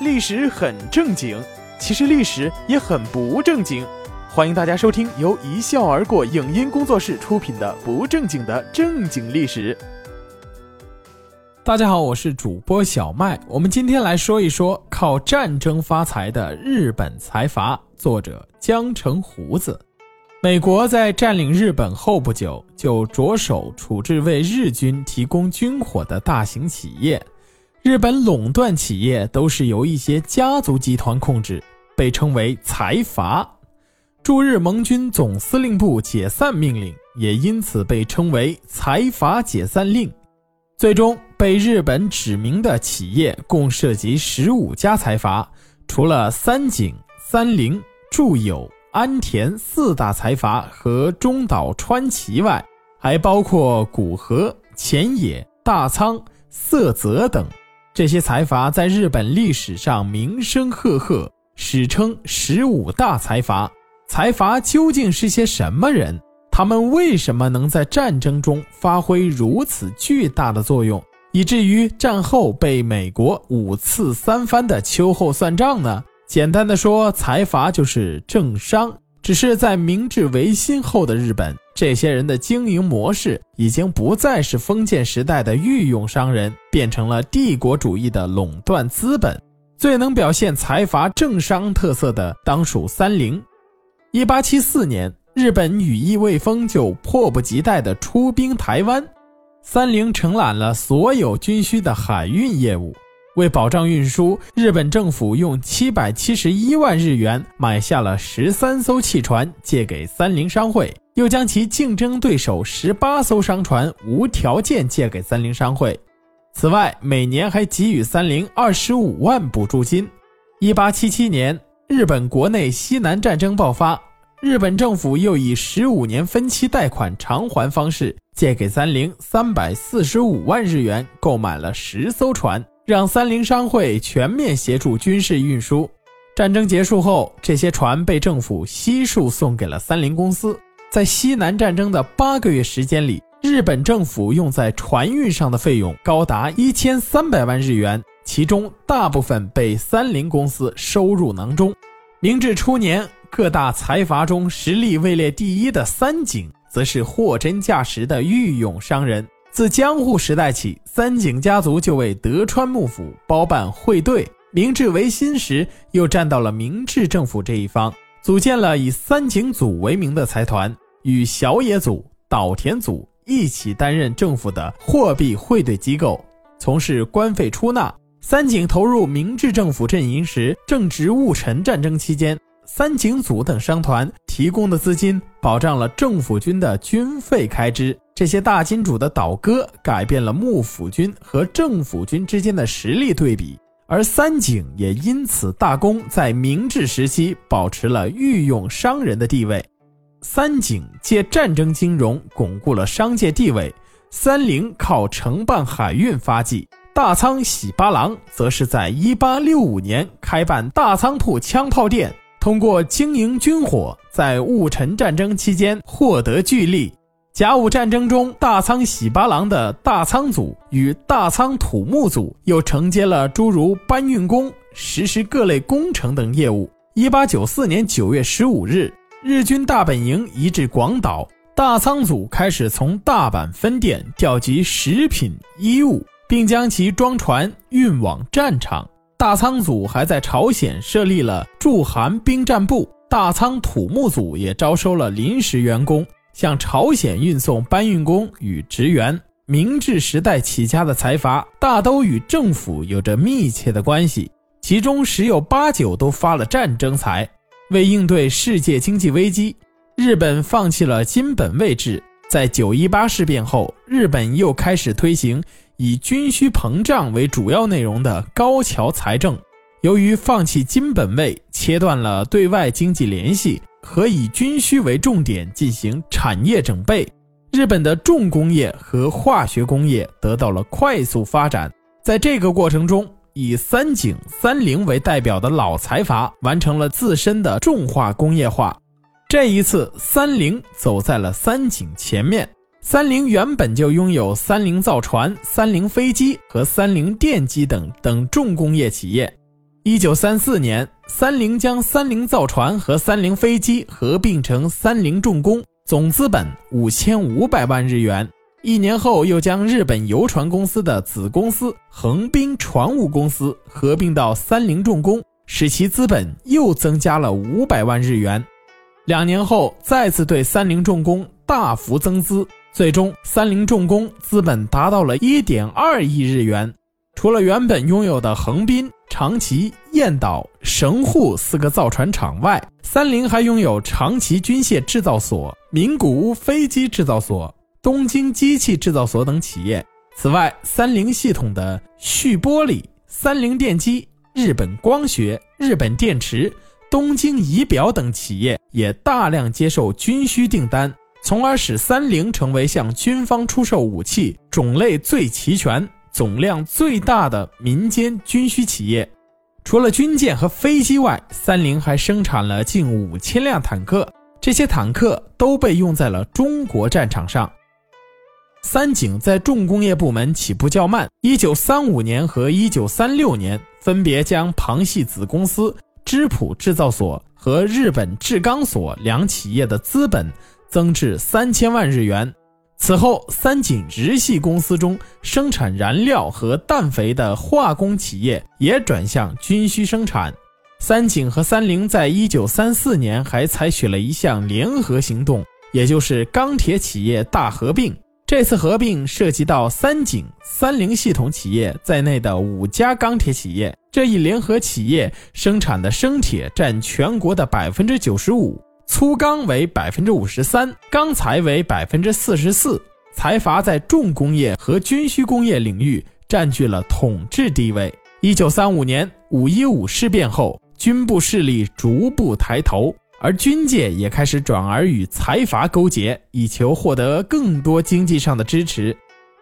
历史很正经，其实历史也很不正经。欢迎大家收听由一笑而过影音工作室出品的《不正经的正经历史》。大家好，我是主播小麦。我们今天来说一说靠战争发财的日本财阀。作者江城胡子。美国在占领日本后不久，就着手处置为日军提供军火的大型企业。日本垄断企业都是由一些家族集团控制，被称为财阀。驻日盟军总司令部解散命令也因此被称为财阀解散令。最终被日本指名的企业共涉及十五家财阀，除了三井、三菱、住友、安田四大财阀和中岛川崎外，还包括古河、前野、大仓、色泽等。这些财阀在日本历史上名声赫赫，史称“十五大财阀”。财阀究竟是些什么人？他们为什么能在战争中发挥如此巨大的作用，以至于战后被美国五次三番的秋后算账呢？简单的说，财阀就是政商。只是在明治维新后的日本，这些人的经营模式已经不再是封建时代的御用商人，变成了帝国主义的垄断资本。最能表现财阀政商特色的，当属三菱。一八七四年，日本羽翼未丰，就迫不及待地出兵台湾，三菱承揽了所有军需的海运业务。为保障运输，日本政府用七百七十一万日元买下了十三艘汽船，借给三菱商会，又将其竞争对手十八艘商船无条件借给三菱商会。此外，每年还给予三菱二十五万补助金。一八七七年，日本国内西南战争爆发，日本政府又以十五年分期贷款偿还方式，借给三菱三百四十五万日元，购买了十艘船。让三菱商会全面协助军事运输。战争结束后，这些船被政府悉数送给了三菱公司。在西南战争的八个月时间里，日本政府用在船运上的费用高达一千三百万日元，其中大部分被三菱公司收入囊中。明治初年，各大财阀中实力位列第一的三井，则是货真价实的御用商人。自江户时代起，三井家族就为德川幕府包办汇兑。明治维新时，又站到了明治政府这一方，组建了以三井组为名的财团，与小野组、岛田组一起担任政府的货币汇兑机构，从事官费出纳。三井投入明治政府阵营时，正值戊辰战争期间。三井组等商团提供的资金保障了政府军的军费开支。这些大金主的倒戈改变了幕府军和政府军之间的实力对比，而三井也因此大功，在明治时期保持了御用商人的地位。三井借战争金融巩固了商界地位，三菱靠承办海运发迹，大仓喜八郎则是在1865年开办大仓铺枪炮店。通过经营军火，在戊辰战争期间获得巨利。甲午战争中，大仓喜八郎的大仓组与大仓土木组又承接了诸如搬运工、实施各类工程等业务。一八九四年九月十五日，日军大本营移至广岛，大仓组开始从大阪分店调集食品、衣物，并将其装船运往战场。大仓组还在朝鲜设立了驻韩兵站部，大仓土木组也招收了临时员工，向朝鲜运送搬运工与职员。明治时代起家的财阀大都与政府有着密切的关系，其中十有八九都发了战争财。为应对世界经济危机，日本放弃了金本位制。在九一八事变后，日本又开始推行。以军需膨胀为主要内容的高桥财政，由于放弃金本位，切断了对外经济联系和以军需为重点进行产业整备，日本的重工业和化学工业得到了快速发展。在这个过程中，以三井、三菱为代表的老财阀完成了自身的重化工业化。这一次，三菱走在了三井前面。三菱原本就拥有三菱造船、三菱飞机和三菱电机等等重工业企业。一九三四年，三菱将三菱造船和三菱飞机合并成三菱重工，总资本五千五百万日元。一年后，又将日本游船公司的子公司横滨船务公司合并到三菱重工，使其资本又增加了五百万日元。两年后，再次对三菱重工大幅增资，最终三菱重工资本达到了一点二亿日元。除了原本拥有的横滨、长崎、彦岛、神户四个造船厂外，三菱还拥有长崎军械制造所、名古屋飞机制造所、东京机器制造所等企业。此外，三菱系统的旭玻璃、三菱电机、日本光学、日本电池。东京仪表等企业也大量接受军需订单，从而使三菱成为向军方出售武器种类最齐全、总量最大的民间军需企业。除了军舰和飞机外，三菱还生产了近五千辆坦克，这些坦克都被用在了中国战场上。三井在重工业部门起步较慢，一九三五年和一九三六年分别将旁系子公司。织普制造所和日本制钢所两企业的资本增至三千万日元。此后，三井直系公司中生产燃料和氮肥的化工企业也转向军需生产。三井和三菱在一九三四年还采取了一项联合行动，也就是钢铁企业大合并。这次合并涉及到三井、三菱系统企业在内的五家钢铁企业。这一联合企业生产的生铁占全国的百分之九十五，粗钢为百分之五十三，钢材为百分之四十四。财阀在重工业和军需工业领域占据了统治地位。一九三五年五一五事变后，军部势力逐步抬头。而军界也开始转而与财阀勾结，以求获得更多经济上的支持。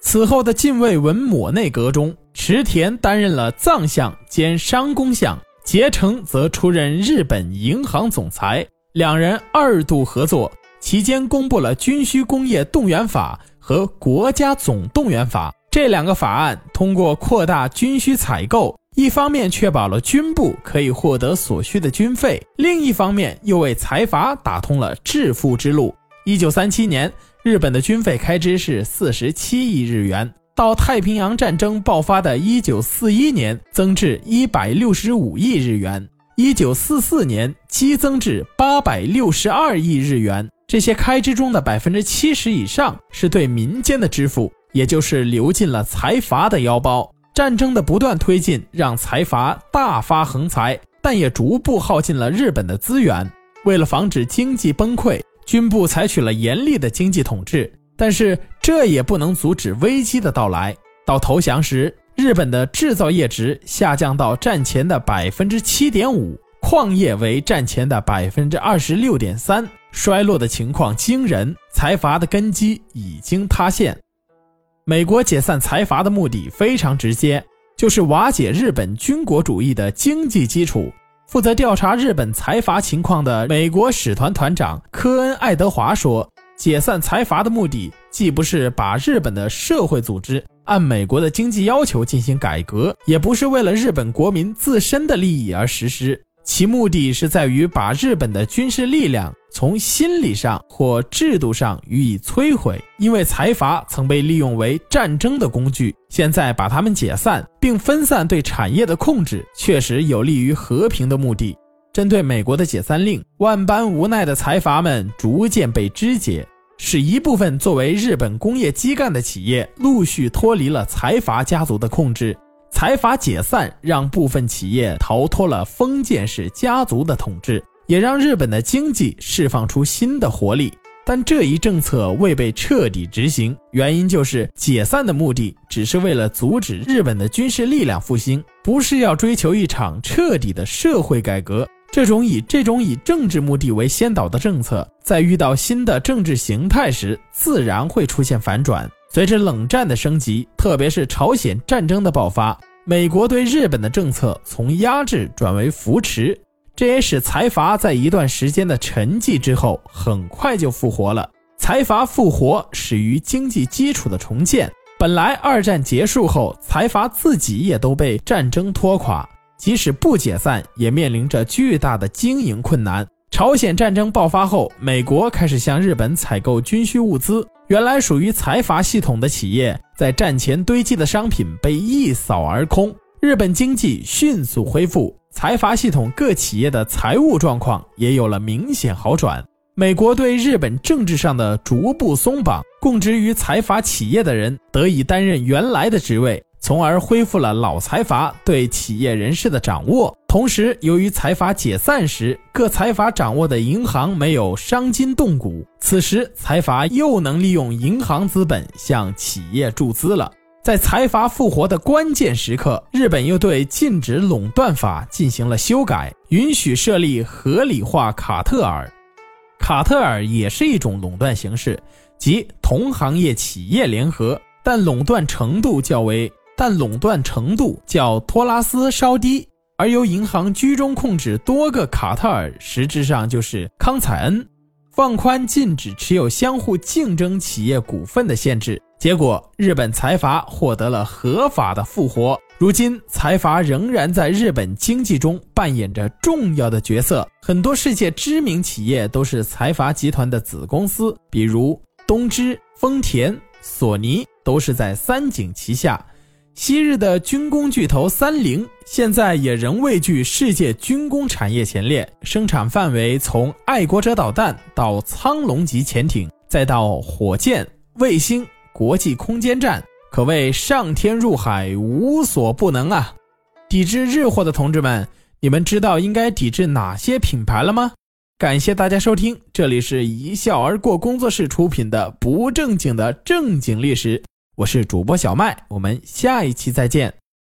此后的近卫文抹内阁中，池田担任了藏相兼商工相，结成则出任日本银行总裁。两人二度合作期间，公布了《军需工业动员法》和《国家总动员法》这两个法案，通过扩大军需采购。一方面确保了军部可以获得所需的军费，另一方面又为财阀打通了致富之路。一九三七年，日本的军费开支是四十七亿日元，到太平洋战争爆发的一九四一年，增至一百六十五亿日元，一九四四年激增至八百六十二亿日元。这些开支中的百分之七十以上是对民间的支付，也就是流进了财阀的腰包。战争的不断推进让财阀大发横财，但也逐步耗尽了日本的资源。为了防止经济崩溃，军部采取了严厉的经济统治，但是这也不能阻止危机的到来。到投降时，日本的制造业值下降到战前的百分之七点五，矿业为战前的百分之二十六点三，衰落的情况惊人，财阀的根基已经塌陷。美国解散财阀的目的非常直接，就是瓦解日本军国主义的经济基础。负责调查日本财阀情况的美国使团团长科恩·爱德华说：“解散财阀的目的，既不是把日本的社会组织按美国的经济要求进行改革，也不是为了日本国民自身的利益而实施。”其目的是在于把日本的军事力量从心理上或制度上予以摧毁，因为财阀曾被利用为战争的工具，现在把他们解散并分散对产业的控制，确实有利于和平的目的。针对美国的解散令，万般无奈的财阀们逐渐被肢解，使一部分作为日本工业基干的企业陆续脱离了财阀家族的控制。财阀解散，让部分企业逃脱了封建式家族的统治，也让日本的经济释放出新的活力。但这一政策未被彻底执行，原因就是解散的目的只是为了阻止日本的军事力量复兴，不是要追求一场彻底的社会改革。这种以这种以政治目的为先导的政策，在遇到新的政治形态时，自然会出现反转。随着冷战的升级，特别是朝鲜战争的爆发，美国对日本的政策从压制转为扶持，这也使财阀在一段时间的沉寂之后，很快就复活了。财阀复活始于经济基础的重建。本来二战结束后，财阀自己也都被战争拖垮，即使不解散，也面临着巨大的经营困难。朝鲜战争爆发后，美国开始向日本采购军需物资。原来属于财阀系统的企业，在战前堆积的商品被一扫而空，日本经济迅速恢复，财阀系统各企业的财务状况也有了明显好转。美国对日本政治上的逐步松绑，供职于财阀企业的人得以担任原来的职位。从而恢复了老财阀对企业人士的掌握。同时，由于财阀解散时，各财阀掌握的银行没有伤筋动骨，此时财阀又能利用银行资本向企业注资了。在财阀复活的关键时刻，日本又对禁止垄断法进行了修改，允许设立合理化卡特尔。卡特尔也是一种垄断形式，即同行业企业联合，但垄断程度较为。但垄断程度较托拉斯稍低，而由银行居中控制多个卡特尔，实质上就是康采恩放宽禁止持有相互竞争企业股份的限制，结果日本财阀获得了合法的复活。如今财阀仍然在日本经济中扮演着重要的角色，很多世界知名企业都是财阀集团的子公司，比如东芝、丰田、索尼都是在三井旗下。昔日的军工巨头三菱，现在也仍位居世界军工产业前列，生产范围从爱国者导弹到苍龙级潜艇，再到火箭、卫星、国际空间站，可谓上天入海，无所不能啊！抵制日货的同志们，你们知道应该抵制哪些品牌了吗？感谢大家收听，这里是一笑而过工作室出品的不正经的正经历史。我是主播小麦，我们下一期再见。